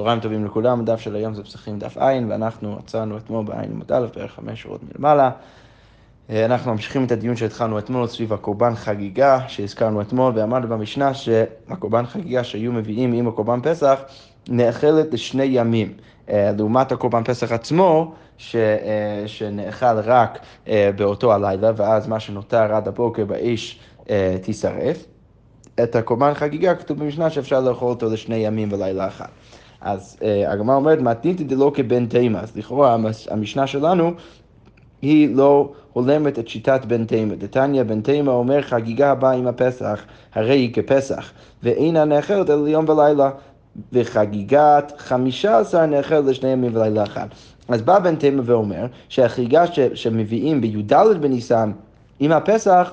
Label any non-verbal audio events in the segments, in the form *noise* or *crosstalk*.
צהריים טובים לכולם, הדף של היום זה פסחים דף ע', ואנחנו עצרנו אתמול בעין עמוד א', בערך חמש שורות מלמעלה. אה, אנחנו ממשיכים את הדיון שהתחלנו אתמול סביב הקורבן חגיגה שהזכרנו אתמול, ואמרנו במשנה שהקורבן חגיגה שהיו מביאים עם הקורבן פסח נאכלת לשני ימים, אה, לעומת הקורבן פסח עצמו, ש, אה, שנאכל רק באותו הלילה, ואז מה שנותר עד הבוקר באש תישרף. את הקורבן חגיגה כתוב במשנה שאפשר לאכול אותו לשני ימים ולילה אחד. אז uh, הגמרא אומרת, מתניתא דלא כבן תימא, אז לכאורה המשנה שלנו היא לא הולמת את שיטת בן תימא. דתניא בן תימא אומר חגיגה הבאה עם הפסח, הרי היא כפסח, ואינה נאכלת אלא יום ולילה. וחגיגת חמישה עשר נאכלת לשני ימים ולילה אחד. אז בא בן תימא ואומר שהחגיגה שמביאים בי"ד בניסן עם הפסח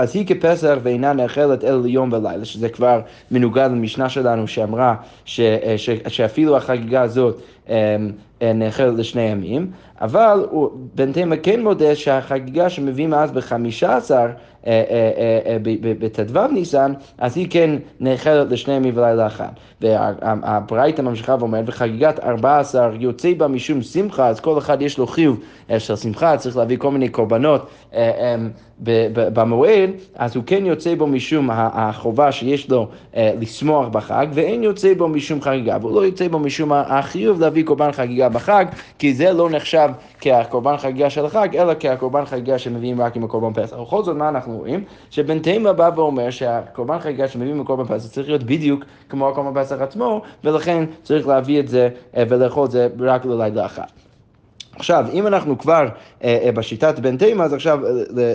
אז היא כפסח ואינה נאכלת אלא ליום ולילה, שזה כבר מנוגד למשנה שלנו שאמרה ש, ש, שאפילו החגיגה הזאת אמ, אה, נאכלת לשני ימים, אבל בן תימא כן מודה שהחגיגה שמביאים אז בחמישה עשר אה, אה, בט"ו ניסן, אז היא כן נאכלת לשני ימים ולילה אחד. והברייתא ממשיכה ואומרת, וחגיגת ארבע עשר יוצא בה משום שמחה, אז כל אחד יש לו חיוב של שמחה, צריך להביא כל מיני קורבנות אמ, במועד, אז הוא כן יוצא בו משום החובה שיש לו לשמוח בחג, ואין יוצא בו משום חגיגה, והוא לא יוצא בו משום החיוב להביא קורבן חגיגה בחג, כי זה לא נחשב כקורבן חגיגה של החג, אלא כקורבן חגיגה שמביאים רק עם הקורבן פסח. בכל זאת, מה אנחנו רואים? שבן תימא בא ואומר שהקורבן חגיגה שמביאים עם הקורבן פסח צריך להיות בדיוק כמו הקורבן פסח עצמו, ולכן צריך להביא את זה אה, ולאכול את זה רק ללילה אחת. עכשיו, אם אנחנו כבר אה, אה, בשיטת בן תימא, אז עכשיו אה,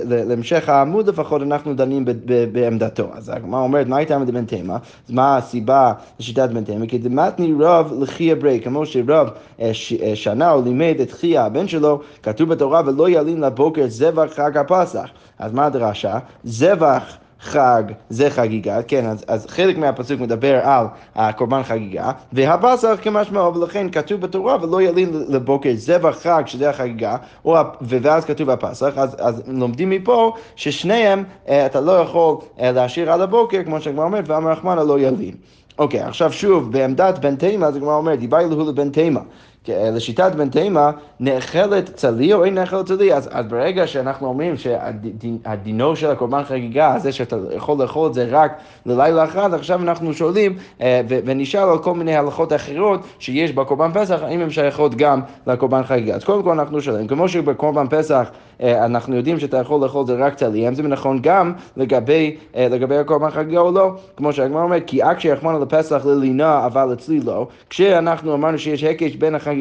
להמשך העמוד לפחות אנחנו דנים ב, ב, בעמדתו. אז הגמרא אומרת, מה הייתה בן תימא? אז מה הסיבה לשיטת בן תימא? כי דמתני רב לחייא ברי, כמו שרב אה, אה, שנה הוא לימד את חייא הבן שלו, כתוב בתורה ולא ילין לבוקר זבח חג הפסח. אז מה הדרשה? זבח חג זה חגיגה, כן, אז, אז חלק מהפסוק מדבר על הקורבן חגיגה, והפסח כמשמעו, ולכן כתוב בתורה ולא ילין לבוקר זבח חג, שזה החגיגה, או, ואז כתוב הפסח, אז, אז לומדים מפה ששניהם אה, אתה לא יכול אה, להשאיר עד הבוקר, כמו שהגמרא אומרת, ואמר רחמנא לא ילין. אוקיי, okay, עכשיו שוב, בעמדת בן תימא, אז הגמרא אומרת, דיבר אלוהו לבן תימא. לשיטת בן תימא, נאכלת צלי או אין נאכלת צלי, אז, אז ברגע שאנחנו אומרים שהדינו של הקורבן חגיגה, זה שאתה יכול לאכול את זה רק ללילה אחד, עכשיו אנחנו שואלים אה, ונשאל על כל מיני הלכות אחרות שיש בקורבן פסח, האם הן שייכות גם לקורבן חגיגה. אז קודם כל אנחנו שואלים, כמו שבקורבן פסח אה, אנחנו יודעים שאתה יכול לאכול את זה רק צלי, האם זה נכון גם לגבי, אה, לגבי הקורבן חגיגה או לא? כמו שהגמרא אומרת, כי אקשי רחמנא לפסח ללינה, אבל אצלי לא. כשאנחנו אמרנו שיש הקש בין החגיגה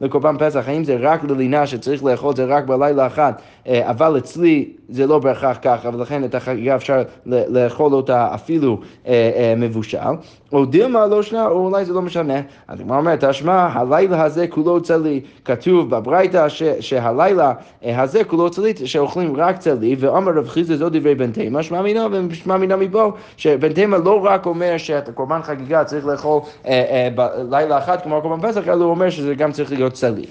לקורבן פסח, האם זה רק ללינה שצריך לאכול? זה רק בלילה אחד, אה, אבל אצלי זה לא בהכרח ככה, ולכן את החגיגה אפשר לאכול אותה אפילו מבושל. או דילמה לא שנה, או אולי זה לא משנה. אז הגמרא אומרת, תשמע, הלילה הזה כולו צלי. כתוב בברייתא שהלילה הזה כולו צלי, שאוכלים רק צלי, ואמר רב חיסדא זו דברי בן תימא, שמע מינה ושמע מינה מפה, שבן תימא לא רק אומר שאת קורבן חגיגה צריך לאכול אה, אה, בלילה אחד כמו קורבן פסח, אלא הוא אומר שזה גם צריך להיות צלי.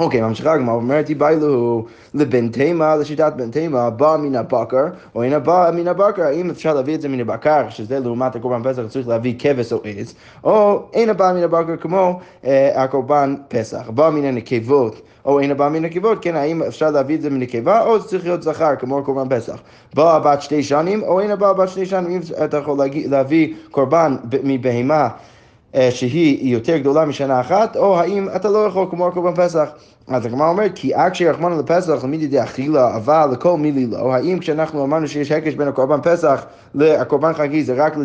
אוקיי, ממשיכה הגמרא, אומרת היבאילו לבן תימא, לשיטת בן תימא, בא מן הבקר, או אינה בא מן הבקר, האם אפשר להביא את זה מן הבקר, שזה לעומת הקורבן פסח צריך להביא כבש או עז, או אינה בא מן הבקר כמו אה, הקורבן פסח, בא מן הנקבות. או אינה בא מן נקבות, כן, האם אפשר להביא את זה מנקבה, או זה צריך להיות זכר, כמו הקורבן פסח. באה בת שתי שנים, או אינה באה בת שתי שנים, אם אתה יכול להביא קורבן מבהמה שהיא יותר גדולה משנה אחת, או האם אתה לא יכול כמו הקורבן פסח. אז הגמרא אומרת, כי אקשי רחמנא לפסח למידי דאכילה, אבל לכל מילי לא. האם כשאנחנו אמרנו שיש הקש בין הקורבן פסח לקורבן חגיגי, זה רק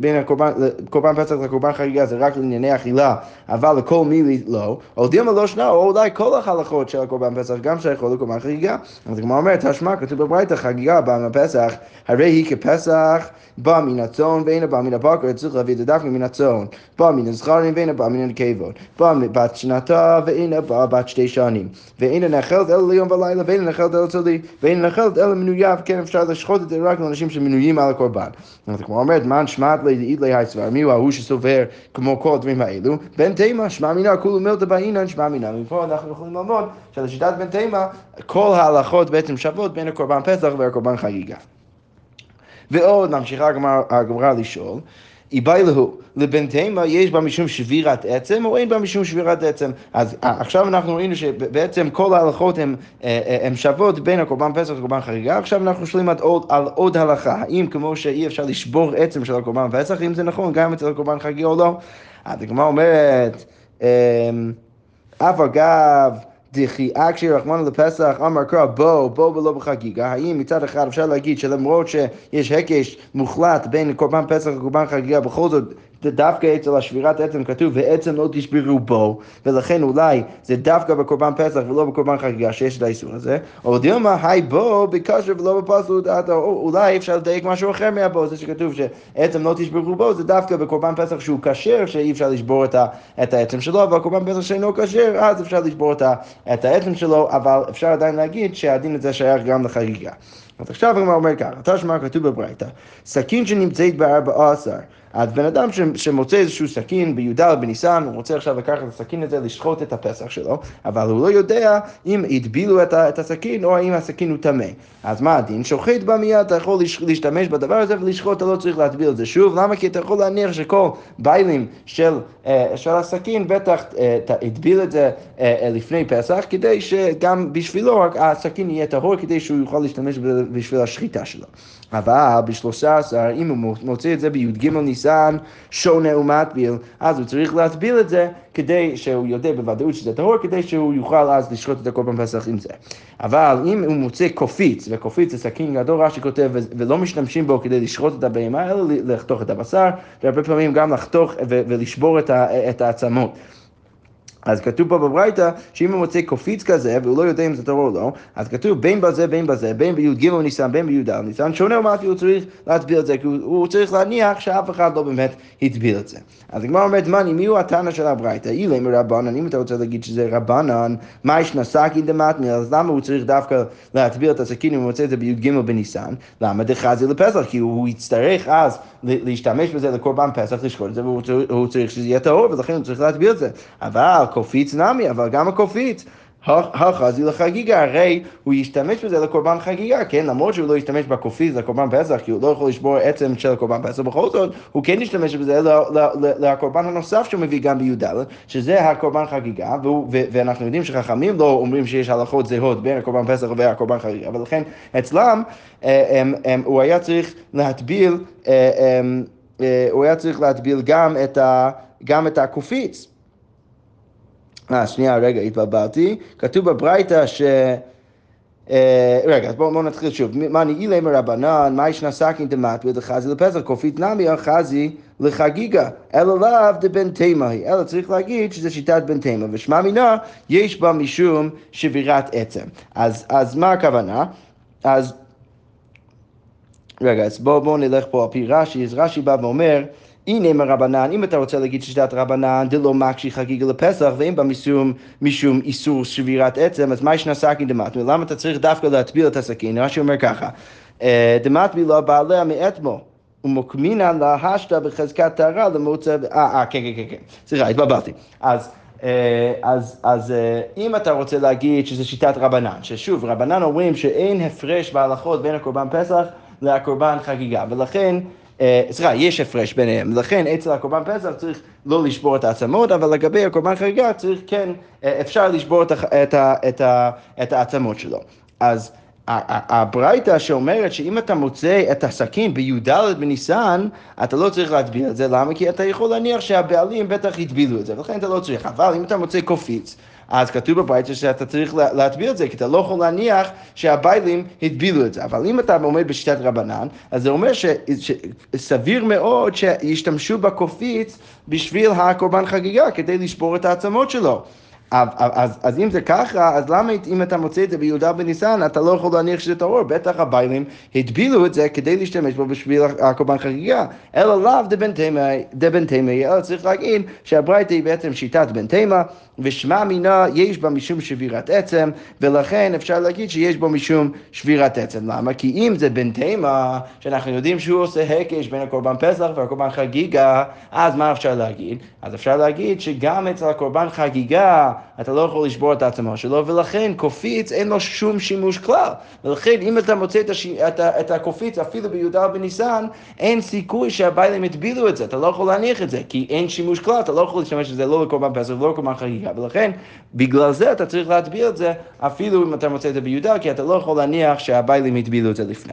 בין הקורבן פסח לקורבן חגיגה, זה רק לענייני אכילה, אבל לכל מילי לא. או דימה לא שנה, או אולי כל החלכות של הקורבן פסח גם שייכות לקורבן חגיגה. אז הגמרא אומרת, תשמע, כתוב בברייתא, חגיגה באה מהפסח, הרי היא כפסח בא מן הצאן ואינה בא מן הבקר, צריך להביא את זה דווקא מן הצאן. בא מן הזכרים ואינה בא מן הנקבות. בא בת שנתה ואינה בא בת שתי שנים. ואינה נחלת אלא ליום ולילה ואינה נחלת אלא צלי. ואינה נחלת אלא מנויה, וכן אפשר לשחוט את זה רק לאנשים שמנויים על הקורבן. אז כמו אומרת, מן שמעת לאידלי היסבר, מי הוא ההוא שסובר כמו כל הדברים האלו? בן תימא, שמע מינה, כולו מילתא באינן, שמע מינה. מפה אנחנו יכולים ללמוד שלשיטת בן תימא, כל ההלכות בעצם שוות בין הקורבן פסח והקורבן חגיגה. ועוד ממשיכה הגמרא לשאול, איבאי להו, לבן תימה יש בה משום שבירת עצם או אין בה משום שבירת עצם. אז עכשיו אנחנו ראינו שבעצם כל ההלכות הן שוות בין הקורבן פסח לקורבן חגיגה, עכשיו אנחנו שואלים עוד, על עוד הלכה, האם כמו שאי אפשר לשבור עצם של הקורבן פסח, אם זה נכון גם אצל הקורבן חגיגה או לא. אז הגמרא אומרת, אמ, אף אגב, דכי אקשי רחמנו לפסח אמר קרא בוא, בוא ולא בחגיגה, האם מצד אחד אפשר להגיד שלמרות שיש הקש מוחלט בין קורבן פסח לקורבן חגיגה, בכל זאת דווקא אצל השבירת עצם כתוב ועצם לא תשברו בו, ולכן אולי זה דווקא בקורבן פסח ולא בקורבן חגיגה שיש את האיסור הזה, או דילמה, היי בו בכושר ולא בפסול, אולי אפשר לדייק משהו אחר מהבו, זה שכתוב שעצם לא תשברו בו, זה דווקא בקורבן פסח שהוא כשר, שאי אפשר לשבור את, ה, את העצם שלו, אבל קורבן פסח שאינו כשר, אז אפשר לשבור את, ה, את העצם שלו, אבל אפשר עדיין להגיד שהדין הזה שייך גם לחגיגה. אז עכשיו הגמרא אומר ככה, תשמע כתוב בברייתא, סכין שנמצאת בארבע עשר אז בן אדם שמוצא איזשהו סכין בי"ד בניסן, הוא רוצה עכשיו לקחת את הסכין הזה, לשחוט את הפסח שלו, אבל הוא לא יודע אם הטבילו את הסכין או האם הסכין הוא טמא. אז מה הדין? שוחט בה מיד, אתה יכול להשתמש בדבר הזה ולשחוט, אתה לא צריך להטביל את זה שוב. למה? כי אתה יכול להניח שכל ביילים של, אה, של הסכין בטח אה, הטביל את זה אה, לפני פסח, כדי שגם בשבילו הסכין יהיה טהור, כדי שהוא יוכל להשתמש בשביל השחיטה שלו. אבל בשלושה עשר, אם הוא מוציא את זה בי"ג ניסן, שונה ומטביל, אז הוא צריך להטביל את זה כדי שהוא יודע בוודאות שזה טהור, כדי שהוא יוכל אז לשחוט את הקורבן פסח עם זה. אבל אם הוא מוצא קופיץ, וקופיץ זה סכין גדול, רש"י כותב, ולא משתמשים בו כדי לשחוט את הבהמה, אלא לחתוך את הבשר, והרבה פעמים גם לחתוך ולשבור את העצמות. אז כתוב פה בברייתא, שאם הוא מוצא קופיץ כזה, והוא לא יודע אם זה טרור או לא, אז כתוב בין בזה בין בזה, בין בי"ג ניסן, בין בי"ד ניסן, שונה ומעטי הוא צריך להטביל את זה, כי הוא, הוא צריך להניח שאף אחד לא באמת הטביל את זה. אז הגמרא אומרת, מאני, מי הוא התנא של הברייתא? אילי מרבנן, אם אתה רוצה להגיד שזה רבנן, מה יש נסקין דמטמי, אז למה הוא צריך דווקא להטביל את הסכין אם הוא מוצא את זה בי"ג בניסן? למה דחזי לפסח? כי הוא יצטרך אז להשתמש בזה לקורבן פסח, לשקול את זה, והוא צריך שזה יהיה טהור, ולכן הוא צריך להטביל את זה. אבל קופיץ נמי, אבל גם הקופיץ. החזי לחגיגה, הרי הוא ישתמש בזה לקורבן חגיגה, כן? למרות שהוא לא ישתמש בקופיץ לקורבן פסח, כי הוא לא יכול לשבור עצם של קורבן פסח, בכל זאת, הוא כן ישתמש בזה לקורבן הנוסף שהוא מביא גם בי"ד, שזה הקורבן חגיגה, ואנחנו יודעים שחכמים לא אומרים שיש הלכות זהות בין הקורבן פסח והקורבן חגיגה, ולכן אצלם אה, הוא היה צריך להטביל, אה, אה, הוא היה צריך להטביל גם את הקופיץ. אה, שנייה, רגע, התבלבלתי. כתוב בברייתא ש... אה, רגע, אז בואו נתחיל שוב. מה נעילי מרבנן, מה ישנה סכין דמת ודחזי לפסח, כופית נמי חזי לחגיגה, אלא לאו דבן תימה היא, אלא צריך להגיד שזה שיטת בן תימה, ושמע מינה, יש בה משום שבירת עצם. אז, אז מה הכוונה? אז רגע, אז בואו בוא נלך פה על פי רש"י, אז רש"י בא ואומר הנה מרבנן, אם אתה רוצה להגיד ששיטת רבנן דלא מקשי חגיגה לפסח ואין בה משום, משום איסור שבירת עצם, אז מה ישנה סכין דמטמי? למה אתה צריך דווקא להטביל את הסכין? רש"י אומר ככה, אה, דמטמי לא בעליה מאתמול. ומוקמינן להשתא בחזקת טהרה למוצא... אה, אה, כן, כן, כן, כן. סליחה, התבלבלתי. אז... אה, אז, אז אם אתה רוצה להגיד שזה שיטת רבנן, ששוב, רבנן אומרים שאין הפרש בהלכות בין הקורבן פסח לקורבן חגיגה, ולכן אה, סליחה, יש הפרש ביניהם, לכן אצל הקורבן פסח צריך לא לשבור את העצמות, אבל לגבי הקורבן חגיגה צריך כן, אה, אפשר לשבור את, את, את, את העצמות שלו. אז הברייתא שאומרת שאם אתה מוצא את הסכין בי"ד בניסן, אתה לא צריך להטביל את זה, למה? כי אתה יכול להניח שהבעלים בטח הטבילו את זה, ולכן אתה לא צריך. אבל אם אתה מוצא קופיץ, אז כתוב בברייתא שאתה צריך להטביל את זה, כי אתה לא יכול להניח שהביילים הטבילו את זה. אבל אם אתה עומד בשיטת רבנן, אז זה אומר שסביר מאוד שישתמשו בקופיץ בשביל הקורבן חגיגה, כדי לשבור את העצמות שלו. אז, אז, אז אם זה ככה, אז למה אם אתה מוצא את זה ביהודה בניסן, אתה לא יכול להניח שזה טהור? בטח הביילים הטבילו את זה כדי להשתמש בו בשביל הקורבן חגיגה. אלא לאו דבן תימא, אלא צריך להגיד שהברייתא היא בעצם שיטת בן תימא, ושמע מינה יש בה משום שבירת עצם, ולכן אפשר להגיד שיש בו משום שבירת עצם. למה? כי אם זה בן תימא, שאנחנו יודעים שהוא עושה הקש בין הקורבן פסח והקורבן חגיגה, אז מה אפשר להגיד? אז אפשר להגיד שגם אצל הקורבן חגיגה, אתה לא יכול לשבור את העצמה שלו, ולכן קופיץ אין לו שום שימוש כלל. ולכן אם אתה מוצא את, הש... את, ה... את הקופיץ אפילו בי"ד בניסן, אין סיכוי שהביילים הטבילו את זה, אתה לא יכול להניח את זה, כי אין שימוש כלל, אתה לא יכול להשתמש בזה לא לקורבן פסח ולא לקורבן חגיגה, ולכן בגלל זה אתה צריך להטביל את זה, אפילו אם אתה מוצא את זה בי"ד, כי אתה לא יכול להניח שהביילים הטבילו את זה לפני.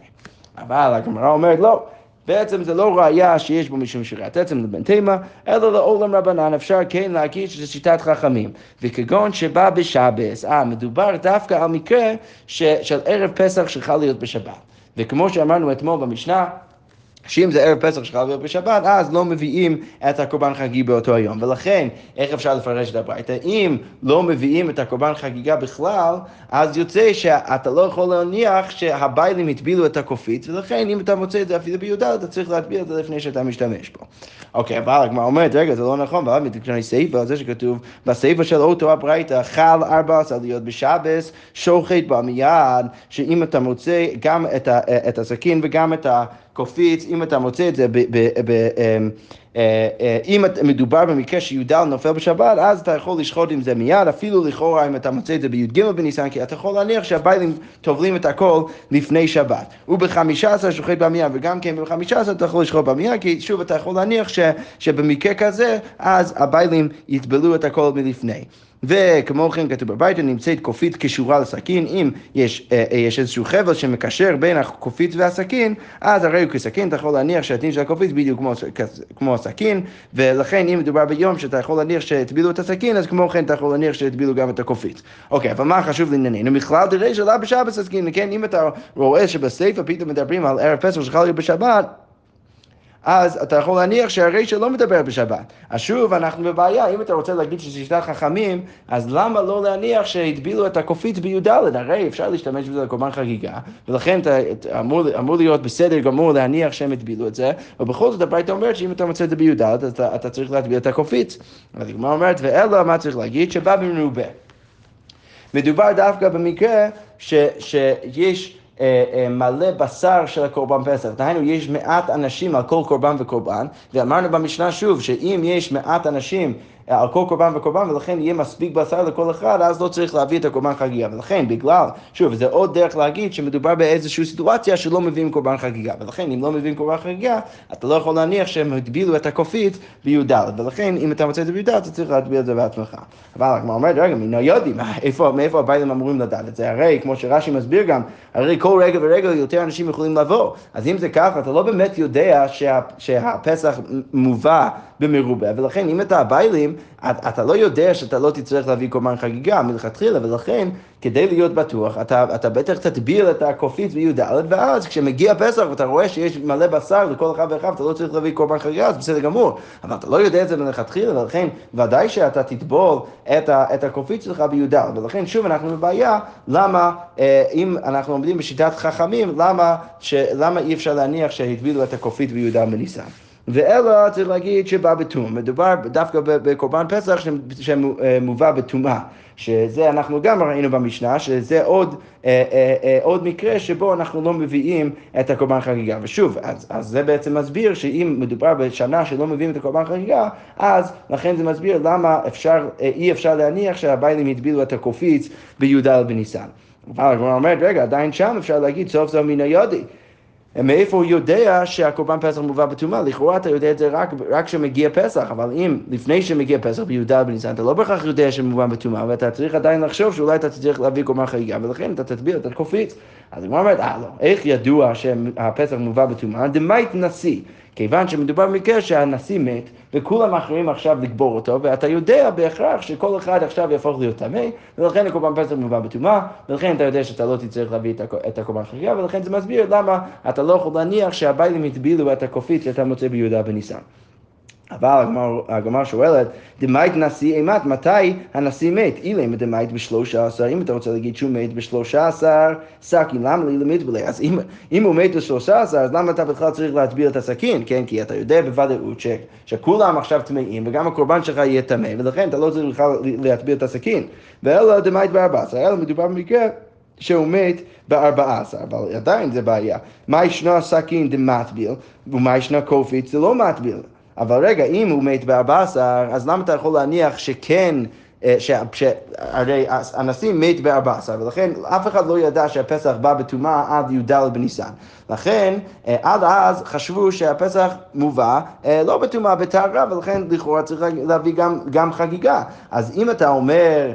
אבל הגמרא אומרת לא. בעצם זה לא ראייה שיש בו משום שירת עצם לבן תימה, אלא לעולם רבנן אפשר כן להגיד שזה שיטת חכמים. וכגון שבא בשבס, אה, מדובר דווקא על מקרה ש, של ערב פסח שחל להיות בשבת. וכמו שאמרנו אתמול במשנה, שאם זה ערב פסח שחייב להיות בשבת, אז לא מביאים את הקורבן חגיגי באותו היום. ולכן, איך אפשר לפרש את הברייתא? אם לא מביאים את הקורבן חגיגה בכלל, אז יוצא שאתה לא יכול להניח שהביילים הטבילו את הקופית, ולכן אם אתה מוצא את זה אפילו בי"ד, אתה צריך להטביל את זה לפני שאתה משתמש בו. אוקיי, אבל הגמרא אומרת, רגע, זה לא נכון, אבל מתקני סעיפה, על זה שכתוב, בסעיפה של אותו הברייתא, חל ארבע עליות בשבס, שוחט בה מיד, שאם אתה מוצא גם את, ה, את הסכין וגם את ה... קופיץ, אם אתה מוצא את זה, אמ, אה, אה, אם מדובר במקרה שי"ד נופל בשבת, אז אתה יכול לשחוט עם זה מיד, אפילו לכאורה אם אתה מוצא את זה בי"ג בניסן, כי אתה יכול להניח שהביילים טובלים את הכל לפני שבת. ובחמישה עשר שוחט במיה, וגם כן בחמישה עשר אתה יכול לשחוט במיה, כי שוב אתה יכול להניח שבמקרה כזה, אז הביילים יטבלו את הכל מלפני. וכמו כן כתוב בביתה נמצאת קופית קשורה לסכין, אם יש, אה, אה, יש איזשהו חבל שמקשר בין הקופית והסכין, אז הרי הוא כסכין, אתה יכול להניח שהדין של הקופית בדיוק כמו, כמו הסכין, ולכן אם מדובר ביום שאתה יכול להניח שהטבילו את הסכין, אז כמו כן אתה יכול להניח שהטבילו גם את הקופית. אוקיי, אבל מה חשוב לענייננו? מכלל דרי שלא בשבת הסכין, כן, אם אתה רואה שבסייפה פתאום מדברים על ערב פסח שחל בשבת, אז אתה יכול להניח שהרישא לא מדבר בשבת. אז שוב, אנחנו בבעיה, אם אתה רוצה להגיד שזה שיטת חכמים, אז למה לא להניח שהטבילו את הקופית בי"ד? הרי אפשר להשתמש בזה לקורבן חגיגה, ולכן אתה אמור, אמור להיות בסדר גמור להניח שהם הטבילו את זה, ובכל זאת הברייתא אומרת שאם אתה מוצא את זה בי"ד, אתה, אתה צריך להטביל את הקופית. אז הגמרא אומרת, ואלא מה צריך להגיד? שבא במרובה. מדובר דווקא במקרה ש, שיש... אה, אה, מלא בשר של הקורבן פסח. דהיינו, יש מעט אנשים על כל קורבן וקורבן, ואמרנו במשנה שוב, שאם יש מעט אנשים על כל קורבן וקורבן, ולכן יהיה מספיק בשר לכל אחד, אז לא צריך להביא את הקורבן חגיגה. ולכן, בגלל, שוב, זה עוד דרך להגיד שמדובר באיזושהי סיטואציה שלא מביאים קורבן חגיגה. ולכן, אם לא מביאים קורבן חגיגה, אתה לא יכול להניח שהם הגבילו את הקופית בי"ד. ולכן, אם אתה מוצא את זה בי"ד, אתה צריך להטביל את זה בעצמך. אבל הגמרא אומרת, רגע, מן היודים, *laughs* מאיפה הביילים אמורים לדעת את זה? הרי, כמו שרש"י מסביר גם, הרי כל רגע ורגע יותר אנשים יכולים לבוא. אז אם זה ככה, אתה לא באמת יודע שה, שהפסח מובא במרובה, ולכן אם אתה הביילים, אתה לא יודע שאתה לא תצטרך להביא קורבן חגיגה מלכתחילה, ולכן כדי להיות בטוח, אתה, אתה בטח תטביל את הקופית בי"ד, ואז כשמגיע פסח ואתה רואה שיש מלא בשר לכל אחד ואחד, אתה לא צריך להביא קורבן חגיגה, אז בסדר גמור. אבל אתה לא יודע את זה מלכתחילה, ולכן ודאי שאתה תטבול את, את הקופית שלך בי"ד. ולכן שוב אנחנו בבעיה, למה, אה, אם אנחנו עומדים בשיטת חכמים, למה, ש, למה אי אפשר להניח שהטבילו את הקופית בי"ד בניסן? ואלא צריך להגיד שבא בטום. מדובר דווקא בקורבן פסח שמובא בטומאה. שזה אנחנו גם ראינו במשנה, שזה עוד, אה, אה, אה, עוד מקרה שבו אנחנו לא מביאים את הקורבן חגיגה. ושוב, אז, אז זה בעצם מסביר שאם מדובר בשנה שלא מביאים את הקורבן חגיגה, אז לכן זה מסביר למה אפשר, אה, אי אפשר להניח שהביילים הטבילו את הקופיץ בי"ד בניסן. אבל הגמרא אומרת, רגע, עדיין שם אפשר להגיד סוף סוף מן היודי. מאיפה הוא יודע שהקורבן פסח מובא בטומאה? לכאורה אתה יודע את זה רק כשמגיע פסח, אבל אם לפני שמגיע פסח בי"ד בניסן, אתה לא בהכרח יודע שמובא בטומאה, ואתה צריך עדיין לחשוב שאולי אתה צריך להביא קורבן חגיגה, ולכן אתה תטביע את הקופיץ. אז הגמרא אומרת, אה לא, איך ידוע שהפסח מובא בטומאה? דמית נשיא. כיוון שמדובר במקרה שהנשיא מת, וכולם אחרים עכשיו לקבור אותו, ואתה יודע בהכרח שכל אחד עכשיו יהפוך להיות טמא, ולכן הקורבן פסח מובא בטומאה, ולכן אתה יודע שאתה לא תצטרך להביא את הקורבן חגיגה, ולכן זה מסביר למה אתה לא יכול להניח שהביילים הטבילו את הקופית שאתה מוצא ביהודה בניסן. אבל הגמרא שואלת, דמית נשיא אימת, מתי הנשיא מת? אילם דמית בשלושה עשר, אם אתה רוצה להגיד שהוא מת בשלושה עשר סכין, למה לי למטבלי? אז אם, אם הוא מת בשלושה עשר, אז למה אתה בכלל צריך להטביל את הסכין? כן, כי אתה יודע בוודאות ש, שכולם עכשיו טמאים, וגם הקורבן שלך יהיה טמא, ולכן אתה לא צריך בכלל להטביל את הסכין. ואלא דמית בארבע עשר, אלא מדובר במקרה שהוא מת בארבע עשר, אבל עדיין זה בעיה. מה ישנה סכין דמטביל, ומה ישנה קופית זה לא מטביל. אבל רגע, אם הוא מת ב-14, אז למה אתה יכול להניח שכן... אה, שהרי הנשיא מת ב-14, ולכן אף אחד לא ידע שהפסח בא בטומאה עד י"ד בניסן. לכן, אה, עד אז חשבו שהפסח מובא אה, לא בטומאה, בטהרה, ולכן לכאורה צריך להביא גם, גם חגיגה. אז אם אתה אומר...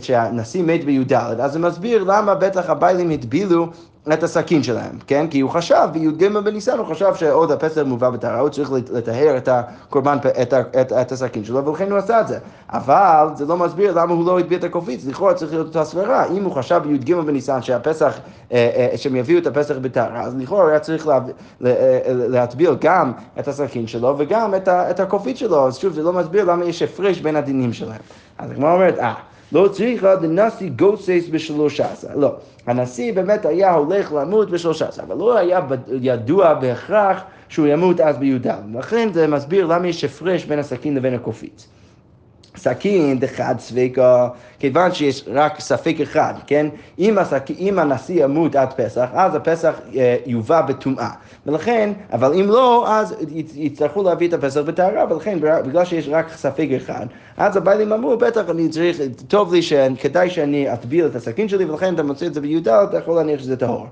שהנשיא מת בי"ד, אז זה מסביר למה בטח הביילים הטבילו את הסכין שלהם, כן? כי הוא חשב, בי"ג בניסן הוא חשב שעוד הפסל מובא בטהרה, הוא צריך לטהר את הקורבן, את, את, את הסכין שלו, ולכן הוא עשה את זה. אבל זה לא מסביר למה הוא לא הטביע את הקופיץ, לכאורה צריך להיות אותה סברה. אם הוא חשב בי"ג בניסן שהפסח, אה, אה, שהם יביאו את הפסח בטהרה, אז לכאורה היה צריך לה, אה, להטביע גם את הסכין שלו וגם את, את הקופיץ שלו, אז שוב, זה לא מסביר למה יש הפרש בין הדינים שלהם. אז הגמרא אומרת, אה, לא צריכה דנשיא גוסס בשלוש עשר, לא. הנשיא באמת היה הולך למות בשלוש עשר, אבל לא היה ידוע בהכרח שהוא ימות אז בי"ד. לכן זה מסביר למה יש הפרש בין הסכין לבין הקופיץ. סכין דחד ספיקה, כיוון שיש רק ספק אחד, כן? אם, הסכ... אם הנשיא ימות עד פסח, אז הפסח אה, יובא בטומאה. ולכן, אבל אם לא, אז יצטרכו להביא את הפסח בטהרה, ולכן בגלל שיש רק ספק אחד, אז הבעלים אמרו, בטח אני צריך, טוב לי, כדאי שאני אטביל את הסכין שלי, ולכן אתה מוצא את זה בי"ד, אתה יכול להניח שזה טהור.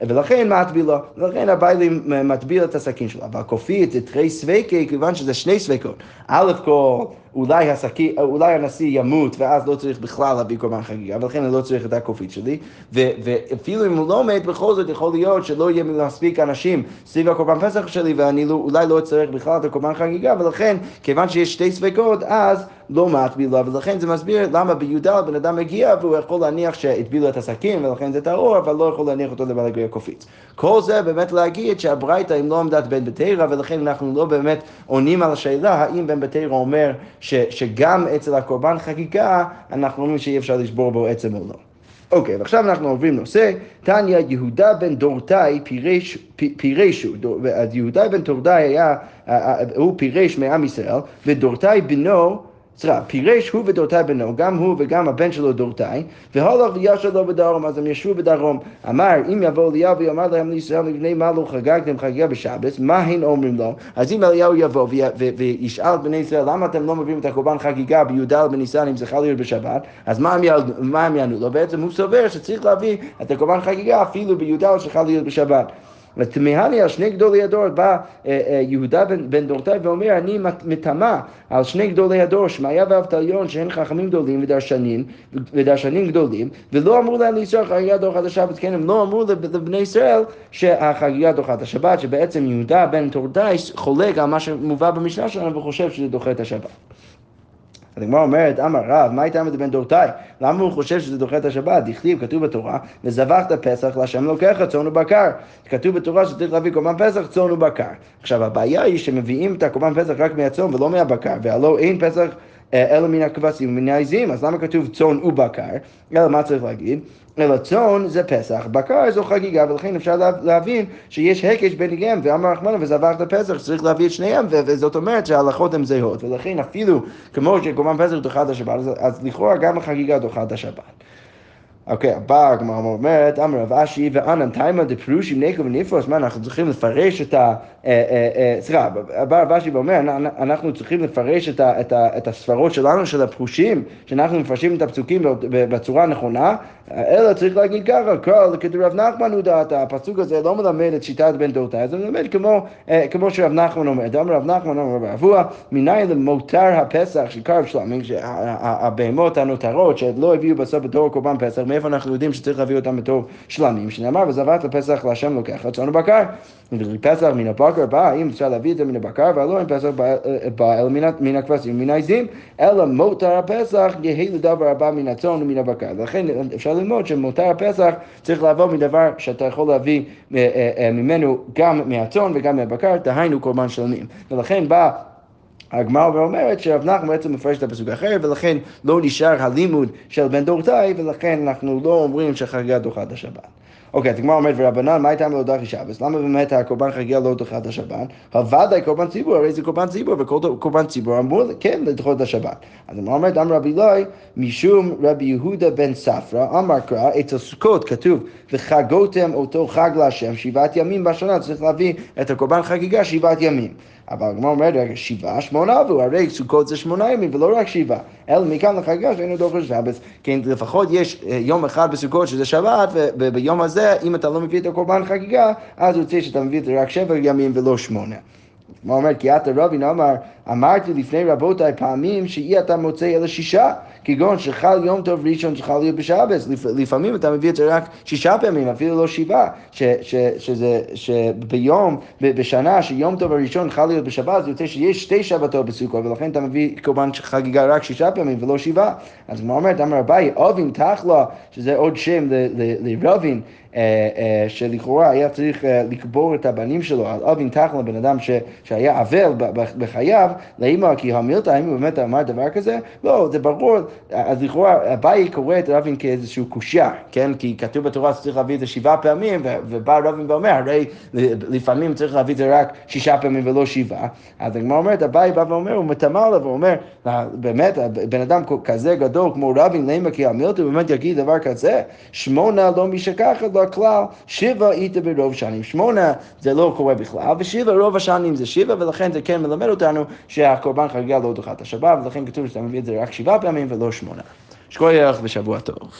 ולכן מה הטבילה? ולכן הביילים מטביל את הסכין שלו. אבל כופית זה תרי סווקי, כיוון שזה שני סווקות. א' כל, אולי, הסכי, אולי הנשיא ימות, ואז לא צריך בכלל להביא קורבן חגיגה, ולכן אני לא צריך את הכופית שלי. ו- ואפילו אם הוא לא מת, בכל זאת יכול להיות שלא יהיה מספיק אנשים סביב הקורבן פסח שלי, ואני לא, אולי לא אצטרך בכלל את הקורבן חגיגה, ולכן, כיוון שיש שתי ספקות, אז לא מטבילה, ולכן זה מסביר למה בי"ד בן אדם מגיע והוא יכול להניח שהטבילו את הסכין, ולכן זה טהור, אבל לא יכול להניח אותו לבעל הקופיץ. כל זה באמת להגיד שהברייתא הם לא עמדת בן בתרא, ולכן אנחנו לא באמת עונים על השאלה האם בן בתרא אומר ש, שגם אצל הקורבן חקיקה אנחנו אומרים שאי אפשר לשבור בו עצם או לא. אוקיי, okay, ועכשיו אנחנו עוברים נושא, תניא יהודה בן דורתאי פירש, פירשו, יהודה בן דורתאי היה, הוא פירש מעם ישראל, ודורתאי בנו סליחה, פירש הוא ודורתאי בנו, גם הוא וגם הבן שלו דורתאי, והלך וישב לו בדרום, אז הם ישבו בדרום. אמר, אם יבוא אליהו ויאמר להם לישראל, לפני מה לא חגגתם חגיגה בשבת, מה הן אומרים לו? אז אם אליהו יבוא וישאל בני ישראל, למה אתם לא מביאים את הקורבן חגיגה בי"ד בניסן אם זה חל להיות בשבת, אז מה הם יענו לו? בעצם הוא סובר שצריך להביא את הקורבן חגיגה אפילו בי"ד שחל להיות בשבת. ותמהני על שני גדולי הדור, בא אה, אה, יהודה בן, דורתאי ואומר, אני מטמא על שני גדולי הדור, שמעיה ואבטליון, שהן חכמים גדולים ודרשנים, ודרשנים גדולים, ולא אמרו להם לישראל חגיגת דור חד השבת, כן, הם לא אמרו לבני ישראל שהחגיגה דוחת השבת, שבעצם יהודה בן דורתאי חולק על מה שמובא במשנה שלנו וחושב שזה דוחה את השבת. הגמרא אומרת, אמר רב, מה איתם בן דורתאי? למה הוא חושב שזה דוחה את השבת? דכתיב, כתוב בתורה, וזבחת פסח להשם אלוקיך צאן ובקר. כתוב בתורה שצריך להביא קורבן פסח, צאן ובקר. עכשיו, הבעיה היא שמביאים את הקורבן פסח רק מהצאן ולא מהבקר, והלא אין פסח אלא מן הכבשים ומן העזים, אז למה כתוב צאן ובקר? אלא מה צריך להגיד? אלא צאן זה פסח, בקר זו חגיגה, ולכן אפשר להבין שיש הקש ביניהם, ואמר רחמנא וזבחת פסח, צריך להביא את שניהם, וזאת אומרת שההלכות הן זהות, ולכן אפילו כמו שקורבן פסח דוחה את השבת, אז לכאורה גם החגיגה דוחה את השבת. אוקיי, הבאה הגמרא אומרת, אמר רב אשי ואנן תימא דפרושים נקו ונפרוס, מה אנחנו צריכים לפרש את ה... אה, אה, אה, סליחה, בא רב אשי ואומר, אנחנו צריכים לפרש את הספרות שלנו, של הפרושים, שאנחנו מפרשים את הפסוקים בצורה הנכונה, אלא צריך להגיד ככה, כל כתוב רב נחמן הוא דעת, הפסוק הזה לא מלמד את שיטת בן דורתאי, זה מלמד כמו שרב נחמן אומר, אמר רב נחמן אומר רב אבוה, מניין למותר הפסח של קרב שלמים, הבהמות הנותרות שלא הביאו בסוף בתור קורבן פסח, מאיפה אנחנו יודעים שצריך להביא אותם בתור שלמים, שנאמר וזבת לפסח להשם לוקח צאן ובקר. פסח מן הבקר בא, אם אפשר להביא את זה מן הבקר, ולא אם פסח בא אלא מן הכבשים ומן העזים, אלא מותר הפסח יהי לדבר הבא מן הצאן ומן הבקר. לכן אפשר ללמוד שמותר הפסח צריך לעבור מדבר שאתה יכול להביא אה, אה, אה, ממנו גם מהצאן וגם מהבקר, דהיינו קורבן שלמים. ולכן בא הגמרא אומרת שרב נחמן בעצם מפרש את הפסוק אחר, ולכן לא נשאר הלימוד של בן דורתאי, ולכן אנחנו לא אומרים שחגיגה דוחה את השבת. אוקיי, אז הגמרא אומרת, ורבנן, מה הייתה מלודה אחי שבס? למה באמת הקורבן חגיגה לא דוחה את השבת? ודאי קורבן ציבור, הרי זה קורבן ציבור, וכל קורבן ציבור אמור כן לדחות את השבת. אז הגמרא אומרת, אמר רבי אלוהי, משום רבי יהודה בן ספרא, אמר קרא, אצל סוכות כתוב, וחגותם אותו חג להשם שבעת ימים בשנה, צריך להביא את הקורבן חגיגה שבעת ימים. אבל הגמרא אומרת, רגע, שבעה, שמונה עברו, הרי סוכות זה שמונה ימים ולא רק שבעה. אלא מכאן לחגיגה שאינו דוחה שבת, כן, לפחות יש אה, יום אחד בסוכות שזה שבת, וביום הזה, אם אתה לא מביא את הקורבן חגיגה, אז יוצא שאתה מביא את זה רק שבע ימים ולא שמונה. מה אומר? כי אתה רבין אמר, אמרתי לפני רבותיי פעמים שאי אתה מוצא אלא שישה, כגון שחל יום טוב ראשון שחל להיות בשבס, לפעמים אתה מביא את זה רק שישה פעמים, אפילו לא שבעה, שביום, בשנה שיום טוב הראשון חל להיות בשבת, זה יוצא שיש שתי שבתות בסוכות, ולכן אתה מביא קורבן חגיגה רק שישה פעמים ולא שבעה. אז מה אומרת, אמר אביי, אובין תחלה, שזה עוד שם לרבין, שלכאורה היה צריך אה, לקבור את הבנים שלו, על אבין תחלה, בן אדם שהיה אבל בחייו, לאמא כי המילתא, האם הוא באמת אמר דבר כזה? לא, זה ברור, אז לכאורה אביי קורא את רבין כאיזושהי קושייה, כן? כי כתוב בתורה שצריך להביא את זה שבעה פעמים, ובא רבין ואומר, הרי לפעמים צריך להביא את זה רק שישה פעמים ולא שבעה. אז הגמרא אומרת, אביי בא ואומר, הוא מטמא עליו, הוא אומר, באמת, בן אדם כזה גדול כמו רבין, לאמא כי המילתא, באמת יגיד דבר כזה? שמונה לא משכחת לו כלל, שבע איתה ברוב שנים. שמונה זה לא קורה בכלל, ושבע רוב השנים זה שבע, ולכן זה כן מלמד אותנו שהקורבן חגיגה לא דוחה את השבת, ולכן כתוב שאתה מביא את זה רק שבעה פעמים ולא שמונה. שכוייח ושבוע טוב.